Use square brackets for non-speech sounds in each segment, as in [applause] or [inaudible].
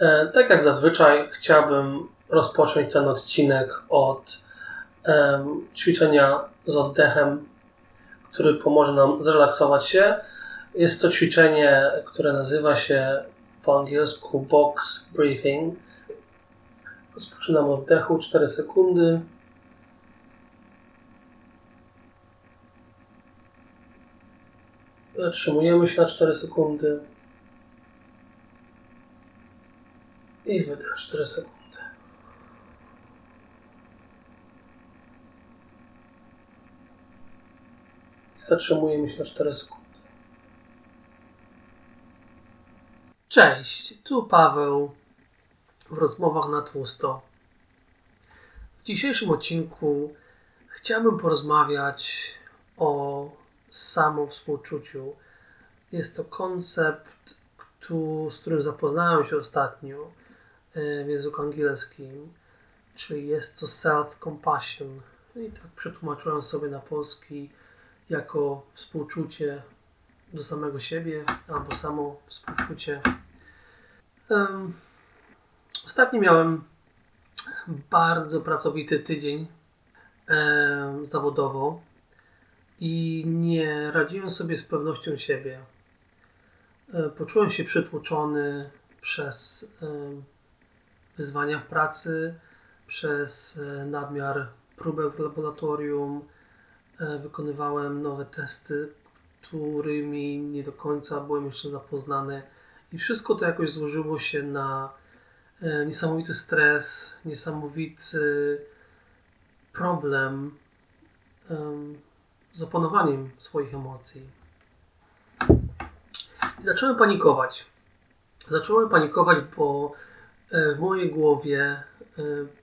E, tak jak zazwyczaj, chciałbym rozpocząć ten odcinek od um, ćwiczenia z oddechem, który pomoże nam zrelaksować się. Jest to ćwiczenie, które nazywa się po angielsku box breathing. Rozpoczynam oddechu 4 sekundy. Zatrzymujemy się na 4 sekundy. I wydech 4 sekundy. Zatrzymujemy się na 4 sekundy. Cześć, tu Paweł w rozmowach na tłusto. W dzisiejszym odcinku chciałbym porozmawiać o samowspółczuciu. Jest to koncept, z którym zapoznałem się ostatnio w języku angielskim, czyli jest to self-compassion. I tak przetłumaczyłem sobie na polski jako współczucie do samego siebie albo samo współczucie. Um, ostatnio miałem bardzo pracowity tydzień um, zawodowo i nie radziłem sobie z pewnością siebie. Um, poczułem się przytłoczony przez wyzwania w pracy, przez e, nadmiar próbek w laboratorium, E, wykonywałem nowe testy, którymi nie do końca byłem jeszcze zapoznany i wszystko to jakoś złożyło się na e, niesamowity stres, niesamowity problem z opanowaniem swoich emocji. I zacząłem panikować. Zacząłem panikować, bo w mojej głowie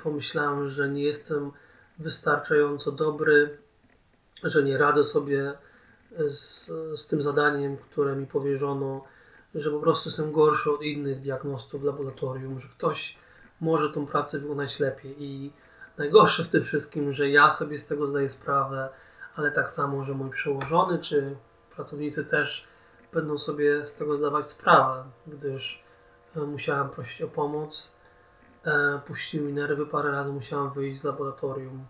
pomyślałem, że nie jestem wystarczająco dobry, że nie radzę sobie z, z tym zadaniem, które mi powierzono, że po prostu jestem gorszy od innych diagnostów w laboratorium, że ktoś może tą pracę wykonać lepiej. I najgorsze w tym wszystkim, że ja sobie z tego zdaję sprawę, ale tak samo, że mój przełożony czy pracownicy też będą sobie z tego zdawać sprawę, gdyż e, musiałem prosić o pomoc. E, puścił mi nerwy parę razy, musiałem wyjść z laboratorium.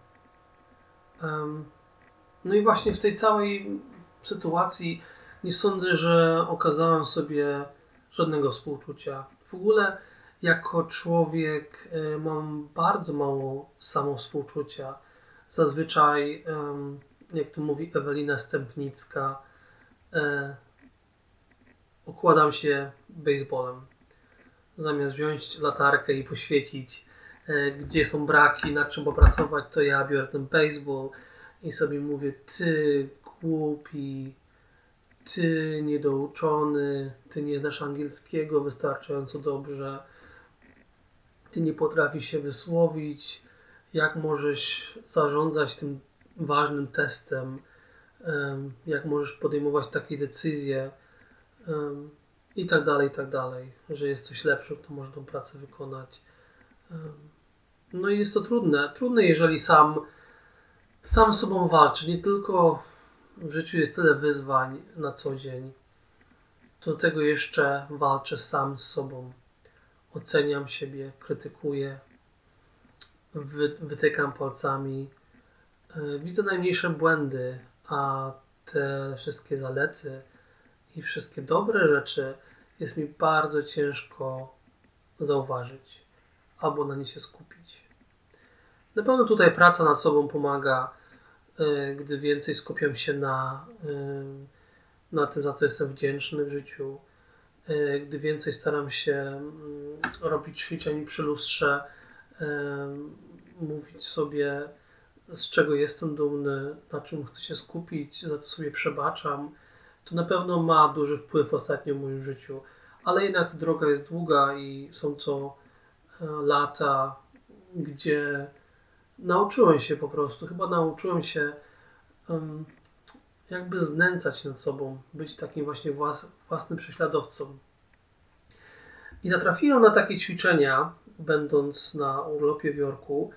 No i właśnie w tej całej sytuacji nie sądzę, że okazałem sobie żadnego współczucia. W ogóle jako człowiek e, mam bardzo mało samowspółczucia. Zazwyczaj, jak to mówi Ewelina Stępnicka, e, okładam się baseballem. Zamiast wziąć latarkę i poświecić, e, gdzie są braki, nad czym popracować, to ja biorę ten baseball i sobie mówię, ty głupi, ty niedouczony, ty nie znasz angielskiego wystarczająco dobrze, ty nie potrafisz się wysłowić, jak możesz zarządzać tym ważnym testem, jak możesz podejmować takie decyzje i tak dalej, i tak dalej, że jesteś lepszy, kto może tą pracę wykonać. No i jest to trudne. Trudne, jeżeli sam sam sobą walczy. Nie tylko w życiu jest tyle wyzwań na co dzień, to do tego jeszcze walczę sam z sobą. Oceniam siebie, krytykuję, wy, wytykam palcami, yy, widzę najmniejsze błędy, a te wszystkie zalety i wszystkie dobre rzeczy jest mi bardzo ciężko zauważyć albo na nie się skupić. Na pewno tutaj praca nad sobą pomaga, e, gdy więcej skupiam się na, e, na tym, za co jestem wdzięczny w życiu, e, gdy więcej staram się mm, robić ćwiczeń przy lustrze, mówić sobie, z czego jestem dumny, na czym chcę się skupić, za co sobie przebaczam, to na pewno ma duży wpływ ostatnio w moim życiu. Ale jednak droga jest długa i są to lata, gdzie nauczyłem się po prostu, chyba nauczyłem się jakby znęcać nad sobą, być takim właśnie włas, własnym prześladowcą. I natrafiłem na takie ćwiczenia, będąc na urlopie w Jorku.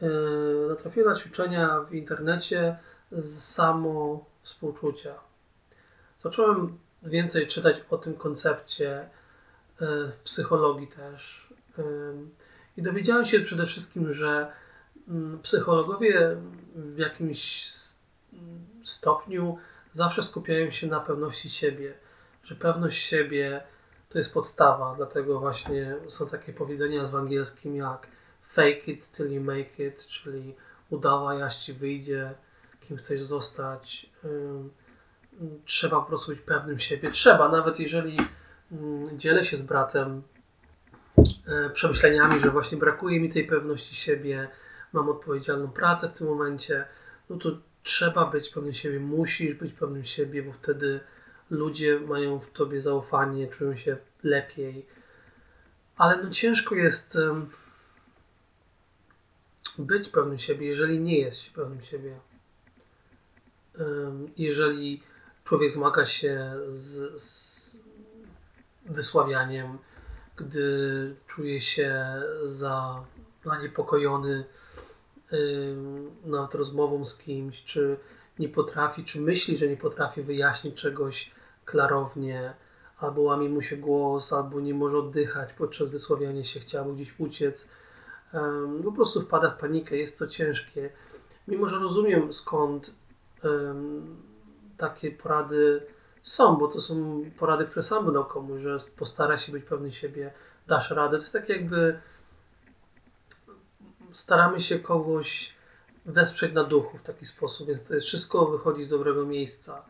Yy, natrafiłem na ćwiczenia w internecie z samo współczucia. Zacząłem więcej czytać o tym koncepcie, w psychologii też. I dowiedziałem się przede wszystkim, że mm, psychologowie w jakimś stopniu zawsze skupiają się na pewności siebie, że pewność siebie to jest podstawa, dlatego właśnie są takie powiedzenia z angielskim jak fake it till you make it, czyli udawaj, aż ci wyjdzie, kim chcesz zostać. Trzeba po prostu być pewnym siebie. Trzeba, nawet jeżeli dzielę się z bratem e, przemyśleniami, że właśnie brakuje mi tej pewności siebie, mam odpowiedzialną pracę w tym momencie, no to trzeba być pewnym siebie, musisz być pewnym siebie, bo wtedy ludzie mają w tobie zaufanie, czują się lepiej. Ale no ciężko jest być pewnym siebie, jeżeli nie jest się pewnym siebie. Jeżeli człowiek zmaga się z, z wysławianiem, gdy czuje się za zaniepokojony nad rozmową z kimś, czy nie potrafi, czy myśli, że nie potrafi wyjaśnić czegoś klarownie, albo łamie mu się głos, albo nie może oddychać podczas wysławiania się, chciałby gdzieś uciec. Po prostu wpada w panikę, jest to ciężkie. Mimo, że rozumiem skąd takie porady są, bo to są porady, które sam będą komuś, że postara się być pewny siebie, dasz radę. To jest tak jakby staramy się kogoś wesprzeć na duchu w taki sposób, więc to jest wszystko wychodzi z dobrego miejsca.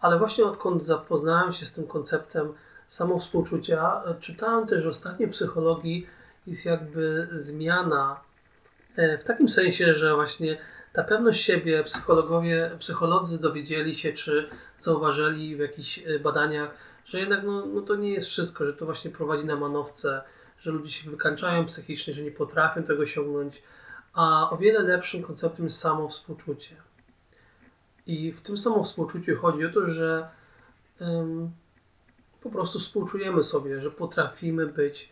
Ale właśnie odkąd zapoznałem się z tym konceptem samowspółczucia, czytałem też, że ostatnio psychologii jest jakby zmiana e, w takim sensie, że właśnie ta pewność siebie psychologowie, psycholodzy dowiedzieli się, czy zauważyli w jakichś e, badaniach, że jednak no, no to nie jest wszystko, że to właśnie prowadzi na manowce, że ludzie się wykańczają psychicznie, że nie potrafią tego osiągnąć, a o wiele lepszym konceptem jest samo współczucie. I w tym samym współczuciu chodzi o to, że um, po prostu współczujemy sobie, że potrafimy być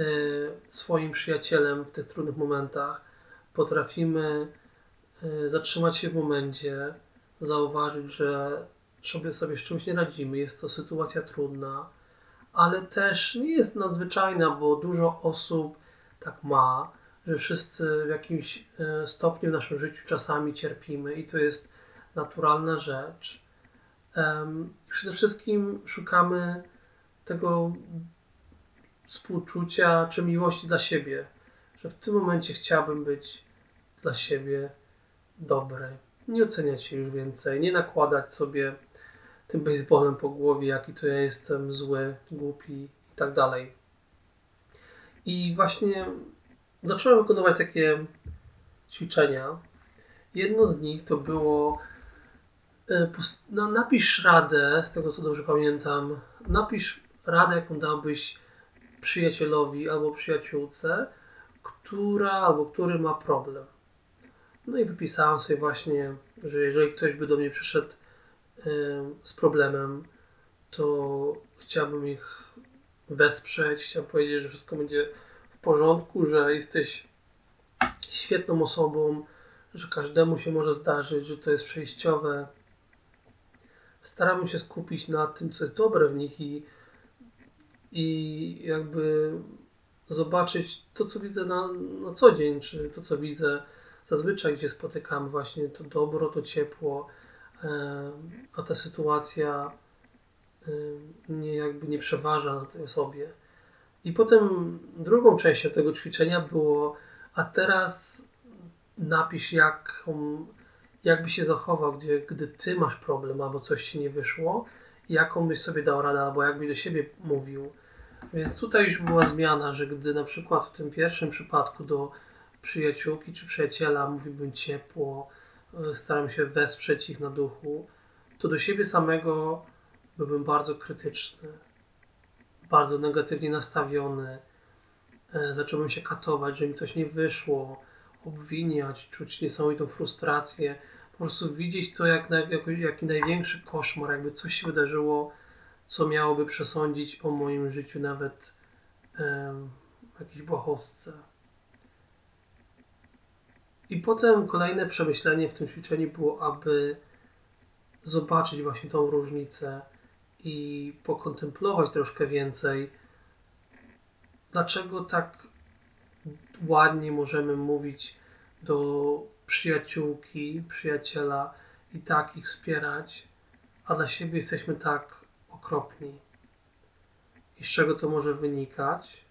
y, swoim przyjacielem w tych trudnych momentach, potrafimy y, zatrzymać się w momencie, zauważyć, że sobie, sobie z czymś nie radzimy, jest to sytuacja trudna, ale też nie jest nadzwyczajna, bo dużo osób tak ma, że wszyscy w jakimś e, stopniu w naszym życiu czasami cierpimy i to jest naturalna rzecz. Przede wszystkim szukamy tego współczucia czy miłości dla siebie, że w tym momencie chciałbym być dla siebie dobry. Nie oceniać się już więcej, nie nakładać sobie tym baseballem po głowie, jaki to ja jestem zły, głupi i tak dalej. I właśnie zacząłem wykonywać takie ćwiczenia. Jedno z nich to było e, no, napisz radę, z tego co dobrze pamiętam, napisz radę, jaką dałbyś przyjacielowi albo przyjaciółce, która albo który ma problem. No i wypisałem sobie właśnie, że jeżeli ktoś by do mnie przyszedł z problemem, to chciałbym ich wesprzeć, chciałbym powiedzieć, że wszystko będzie w porządku, że jesteś świetną osobą, że każdemu się może zdarzyć, że to jest przejściowe. Staramy się skupić na tym, co jest dobre w nich i, i jakby zobaczyć to, co widzę na, na co dzień, czy to, co widzę zazwyczaj, gdzie spotykamy właśnie to dobro, to ciepło, a ta sytuacja nie, jakby nie przeważa na tej osobie. I potem drugą częścią tego ćwiczenia było, a teraz napisz, jak, jakby się zachował, gdzie, gdy ty masz problem albo coś ci nie wyszło, jaką byś sobie dał radę, albo jakbyś do siebie mówił. Więc tutaj już była zmiana, że gdy na przykład w tym pierwszym przypadku do przyjaciółki czy przyjaciela mówiłbym ciepło, E, staram się wesprzeć ich na duchu, to do siebie samego byłbym bardzo krytyczny, bardzo negatywnie nastawiony. E, zacząłbym się katować, że mi coś nie wyszło, obwiniać, czuć niesamowitą frustrację, po prostu widzieć to jak, jak, jaki największy koszmar, jakby coś się wydarzyło, co miałoby przesądzić o moim życiu nawet um, jakiejś błahostce. I potem kolejne przemyślenie w tym ćwiczeniu było, aby zobaczyć właśnie tą różnicę i pokontemplować troszkę więcej dlaczego tak ładnie możemy mówić do przyjaciółki, przyjaciela i tak ich wspierać, a dla siebie jesteśmy tak okropni. I z czego to może wynikać?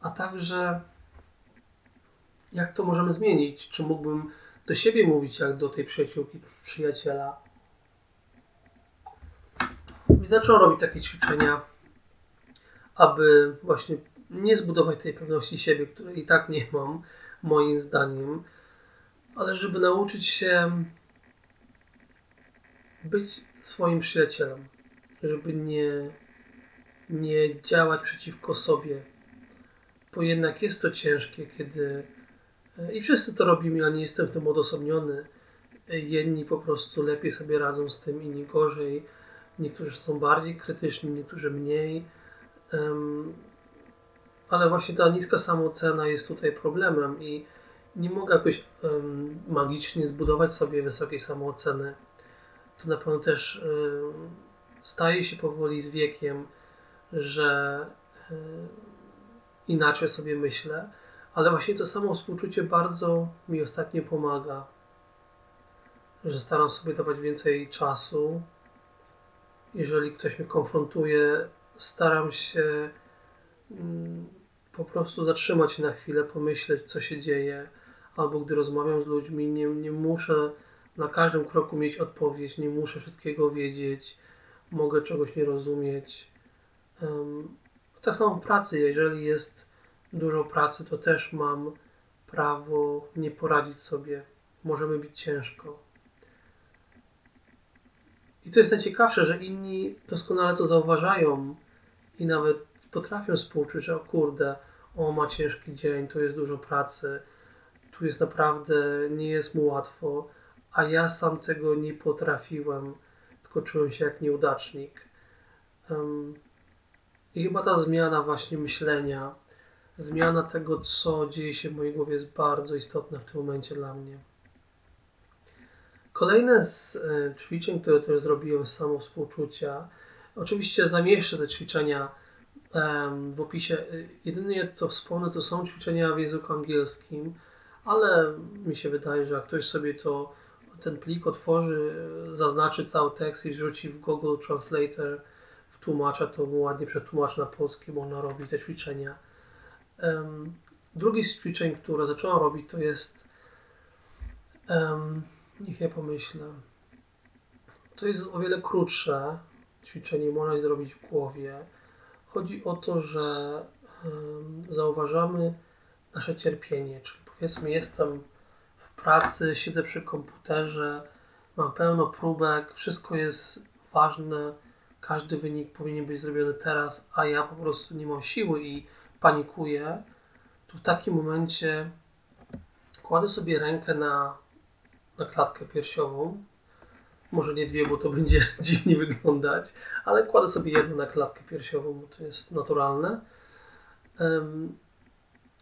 A także jak to możemy zmienić? Czy mógłbym do siebie mówić jak do tej przyjaciółki, przyjaciela? I zacząłem robić takie ćwiczenia, aby właśnie nie zbudować tej pewności siebie, której i tak nie mam, moim zdaniem, ale żeby nauczyć się być swoim przyjacielem, żeby nie, nie działać przeciwko sobie, bo jednak jest to ciężkie, kiedy i wszyscy to robimy, ja nie jestem w tym odosobniony. Jedni po prostu lepiej sobie radzą z tym, inni gorzej. Niektórzy są bardziej krytyczni, niektórzy mniej. Ale właśnie ta niska samoocena jest tutaj problemem i nie mogę jakoś magicznie zbudować sobie wysokiej samooceny. To na pewno też staje się powoli z wiekiem, że inaczej sobie myślę ale właśnie to samo współczucie bardzo mi ostatnio pomaga, że staram sobie dawać więcej czasu. Jeżeli ktoś mnie konfrontuje, staram się mm, po prostu zatrzymać się na chwilę, pomyśleć, co się dzieje, albo gdy rozmawiam z ludźmi, nie, nie muszę na każdym kroku mieć odpowiedź, nie muszę wszystkiego wiedzieć, mogę czegoś nie rozumieć. Um, tak samo w pracy, jeżeli jest dużo pracy, to też mam prawo nie poradzić sobie. Możemy być ciężko. I to jest najciekawsze, że inni doskonale to zauważają i nawet potrafią współczuć, że o kurde, o ma ciężki dzień, tu jest dużo pracy, tu jest naprawdę, nie jest mu łatwo, a ja sam tego nie potrafiłem, tylko czułem się jak nieudacznik. Um, I chyba ta zmiana właśnie myślenia, zmiana tego, co dzieje się w mojej głowie, jest bardzo istotna w tym momencie dla mnie. Kolejne z e, ćwiczeń, które też zrobiłem z samowspółczucia, oczywiście zamieszczę te ćwiczenia w opisie. E, jedynie co wspomnę, to są ćwiczenia w języku angielskim, ale mi się wydaje, że jak ktoś sobie to ten plik otworzy, zaznaczy cały tekst i wrzuci w Google Translator w tłumacza, to mu ładnie przetłumaczy na polski, można robić te ćwiczenia. Um, drugie z ćwiczeń, które zacząłem robić, to jest, um, niech ja pomyślę, to jest o wiele krótsze ćwiczenie, można je zrobić w głowie. Chodzi o to, że um, zauważamy nasze cierpienie, czyli powiedzmy jestem w pracy, siedzę przy komputerze, mam pełno próbek, wszystko jest ważne, każdy wynik powinien być zrobiony teraz, a ja po prostu nie mam siły i panikuje, to w takim momencie kładę sobie rękę na, na klatkę piersiową. Może nie dwie, bo to [laughs] będzie dziwnie wyglądać, ale kładę sobie jedną na klatkę piersiową, bo to jest naturalne. Um,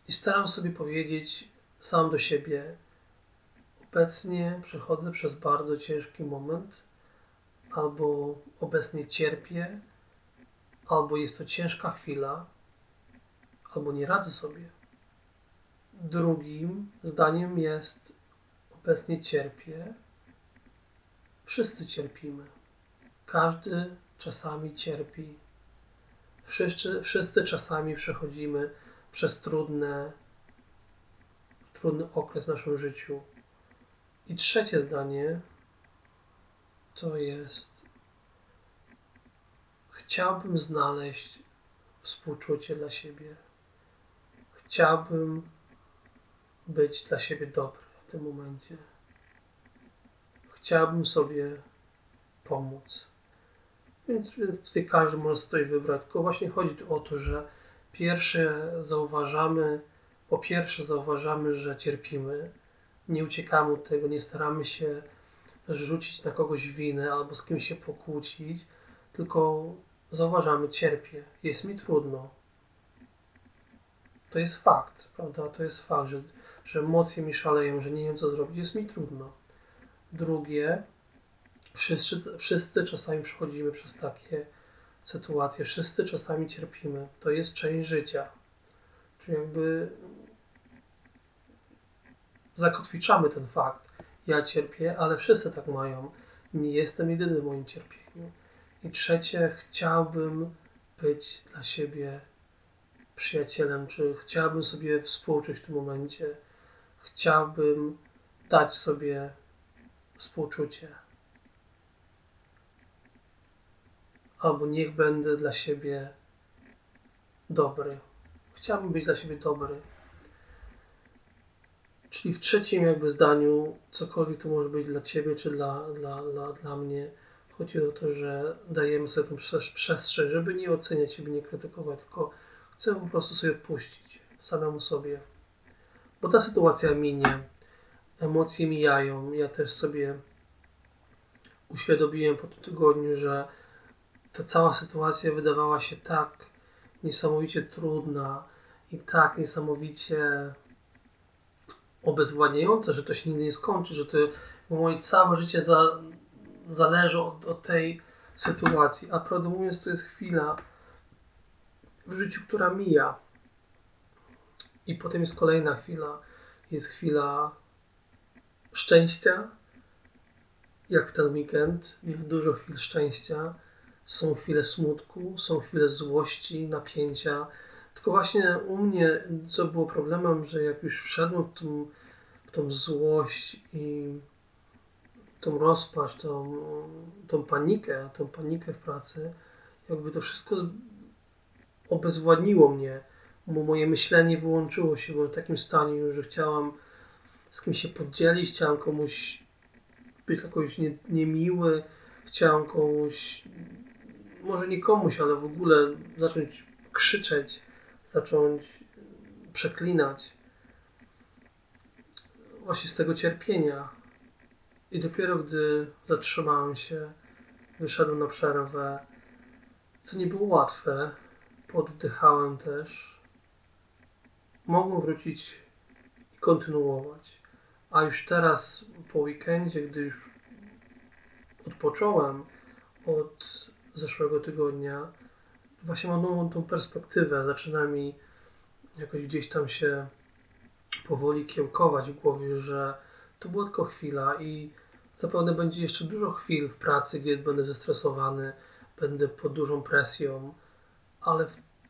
I staram sobie powiedzieć sam do siebie: Obecnie przechodzę przez bardzo ciężki moment, albo obecnie cierpię, albo jest to ciężka chwila, albo nie radzę sobie. Drugim zdaniem jest obecnie cierpię. Wszyscy cierpimy. Każdy czasami cierpi. Wszyscy, wszyscy czasami przechodzimy przez trudne, trudny okres w naszym życiu. I trzecie zdanie to jest chciałbym znaleźć współczucie dla siebie. Chciałbym być dla siebie dobry w tym momencie. Chciałbym sobie pomóc. Więc, więc tutaj każdy może coś wybrać. Tylko właśnie chodzi o to, że pierwsze zauważamy, po pierwsze zauważamy, że cierpimy. Nie uciekamy od tego, nie staramy się rzucić na kogoś winę albo z kimś się pokłócić, tylko zauważamy, cierpię, jest mi trudno, to jest fakt, prawda? To jest fakt, że, że emocje mi szaleją, że nie wiem co zrobić, jest mi trudno. Drugie, wszyscy, wszyscy czasami przechodzimy przez takie sytuacje. Wszyscy czasami cierpimy. To jest część życia. Czyli jakby zakotwiczamy ten fakt. Ja cierpię, ale wszyscy tak mają. Nie jestem jedyny w moim cierpieniu. I trzecie, chciałbym być dla siebie przyjacielem, czy chciałbym sobie współczuć w tym momencie. Chciałbym dać sobie współczucie. Albo niech będę dla siebie dobry. Chciałbym być dla siebie dobry. Czyli w trzecim jakby zdaniu, cokolwiek to może być dla Ciebie czy dla, dla, dla, dla mnie, chodzi o to, że dajemy sobie tę przestrzeń, żeby nie oceniać siebie, nie krytykować, tylko chcę po prostu sobie puścić samemu sobie. Bo ta sytuacja minie, emocje mijają. Ja też sobie uświadomiłem po tym tygodniu, że ta cała sytuacja wydawała się tak niesamowicie trudna i tak niesamowicie obezwładniające, że to się nigdy nie skończy, że to moje całe życie za, zależy od, od tej sytuacji. A prawdę mówiąc, to jest chwila w życiu, która mija. I potem jest kolejna chwila. Jest chwila szczęścia, jak w ten weekend. Dużo chwil szczęścia. Są chwile smutku, są chwile złości, napięcia. Tylko właśnie u mnie, co było problemem, że jak już wszedłem w tą, w tą złość i tą rozpacz, tą, tą panikę, tą panikę w pracy, jakby to wszystko obezwładniło mnie, bo moje myślenie wyłączyło się, byłem w takim stanie że chciałam z kimś się podzielić, chciałam komuś być jakoś nie, niemiły, chciałam komuś, może nie komuś, ale w ogóle zacząć krzyczeć, zacząć przeklinać właśnie z tego cierpienia. I dopiero gdy zatrzymałem się, wyszedłem na przerwę, co nie było łatwe, poddychałem też, mogłem wrócić i kontynuować. A już teraz po weekendzie, gdy już odpocząłem od zeszłego tygodnia, właśnie mam nową tą perspektywę. Zaczyna mi jakoś gdzieś tam się powoli kiełkować w głowie, że to była tylko chwila i zapewne będzie jeszcze dużo chwil w pracy, gdzie będę zestresowany, będę pod dużą presją, ale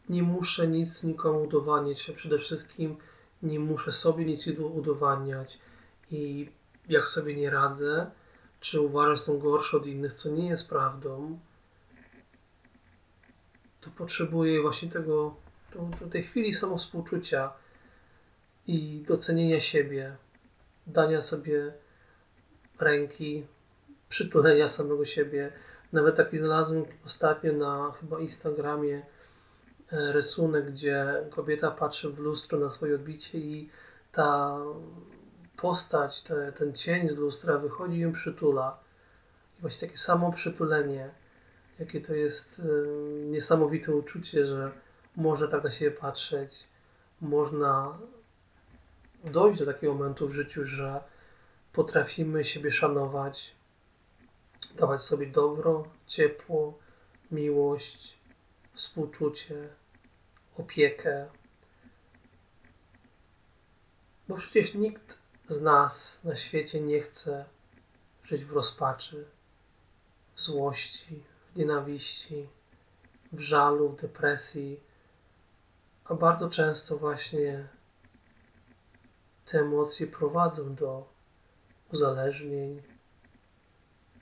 nie muszę nic nikomu udowadniać. Przede wszystkim nie muszę sobie nic udowadniać i jak sobie nie radzę, czy uważam, że jestem gorszy od innych, co nie jest prawdą, to potrzebuję właśnie tego, do, tej chwili samowspółczucia i docenienia siebie, dania sobie ręki, przytulenia samego siebie. Nawet taki znalazłem ostatnio na chyba Instagramie rysunek, gdzie kobieta patrzy w lustro na swoje odbicie i ta postać, te, ten cień z lustra wychodzi i ją przytula. I właśnie takie samo przytulenie jakie to jest y, niesamowite uczucie, że można tak na siebie patrzeć, można dojść do takiego momentu w życiu, że potrafimy siebie szanować, dawać sobie dobro, ciepło, miłość, współczucie, opiekę. Bo przecież nikt z nas na świecie nie chce żyć w rozpaczy, w złości, nienawiści, w żalu, w depresji, a bardzo często właśnie te emocje prowadzą do uzależnień,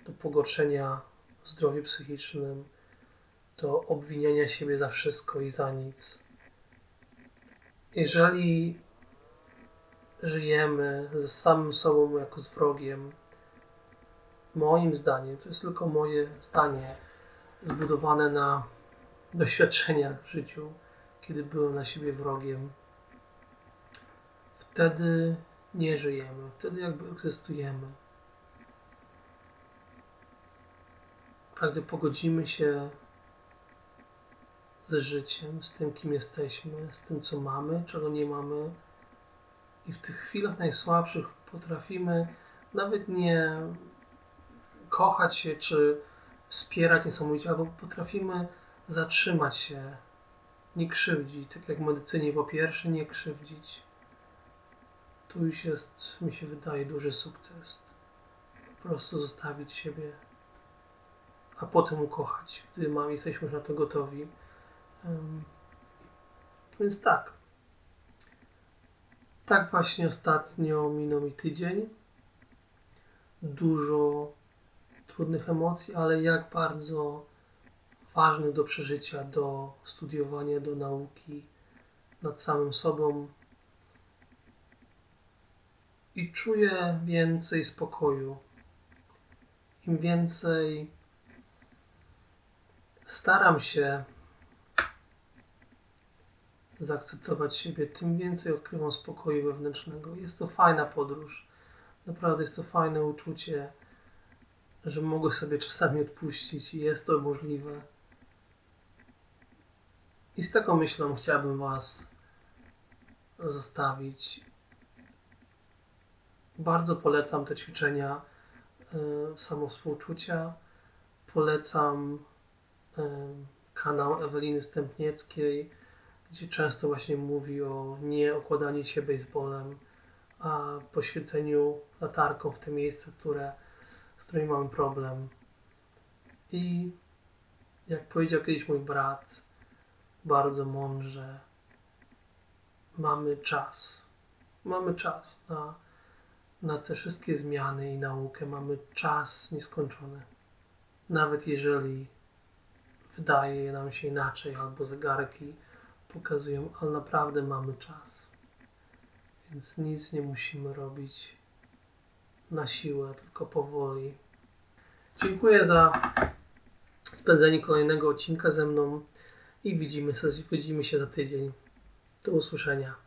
do pogorszenia w zdrowiu psychicznym, do obwiniania siebie za wszystko i za nic. Jeżeli żyjemy ze samym sobą jako z wrogiem, moim zdaniem, to jest tylko moje zdanie, zbudowane na doświadczeniach w życiu, kiedy byłem na siebie wrogiem, wtedy nie żyjemy, wtedy jakby egzystujemy. A gdy pogodzimy się z życiem, z tym, kim jesteśmy, z tym, co mamy, czego nie mamy, i w tych chwilach najsłabszych potrafimy nawet nie kochać się czy wspierać niesamowicie, albo potrafimy zatrzymać się, nie krzywdzić, tak jak w medycynie po pierwsze nie krzywdzić. Tu już jest, mi się wydaje, duży sukces. Po prostu zostawić siebie, a potem ukochać, gdy mam, jesteśmy już na to gotowi. Więc tak. Tak właśnie ostatnio minął mi tydzień. Dużo trudnych emocji, ale jak bardzo ważnych do przeżycia, do studiowania, do nauki nad samym sobą. I czuję więcej spokoju. Im więcej staram się zaakceptować siebie, tym więcej odkrywam spokoju wewnętrznego. Jest to fajna podróż. Naprawdę jest to fajne uczucie, że mogę sobie czasami odpuścić i jest to możliwe. I z taką myślą chciałbym Was zostawić. Bardzo polecam te ćwiczenia y, samowspółczucia. Polecam y, kanał Eweliny Stępnieckiej, gdzie często właśnie mówi o nie okładaniu się baseballem, a poświęceniu latarką w te miejsca, które, z którymi mamy problem. I jak powiedział kiedyś mój brat, bardzo mądrze. Mamy czas. Mamy czas na, na te wszystkie zmiany i naukę. Mamy czas nieskończony. Nawet jeżeli wydaje nam się inaczej, albo zegarki pokazują, ale naprawdę mamy czas. Więc nic nie musimy robić na siłę, tylko powoli. Dziękuję za spędzenie kolejnego odcinka ze mną i widzimy, widzimy się za tydzień. Do usłyszenia.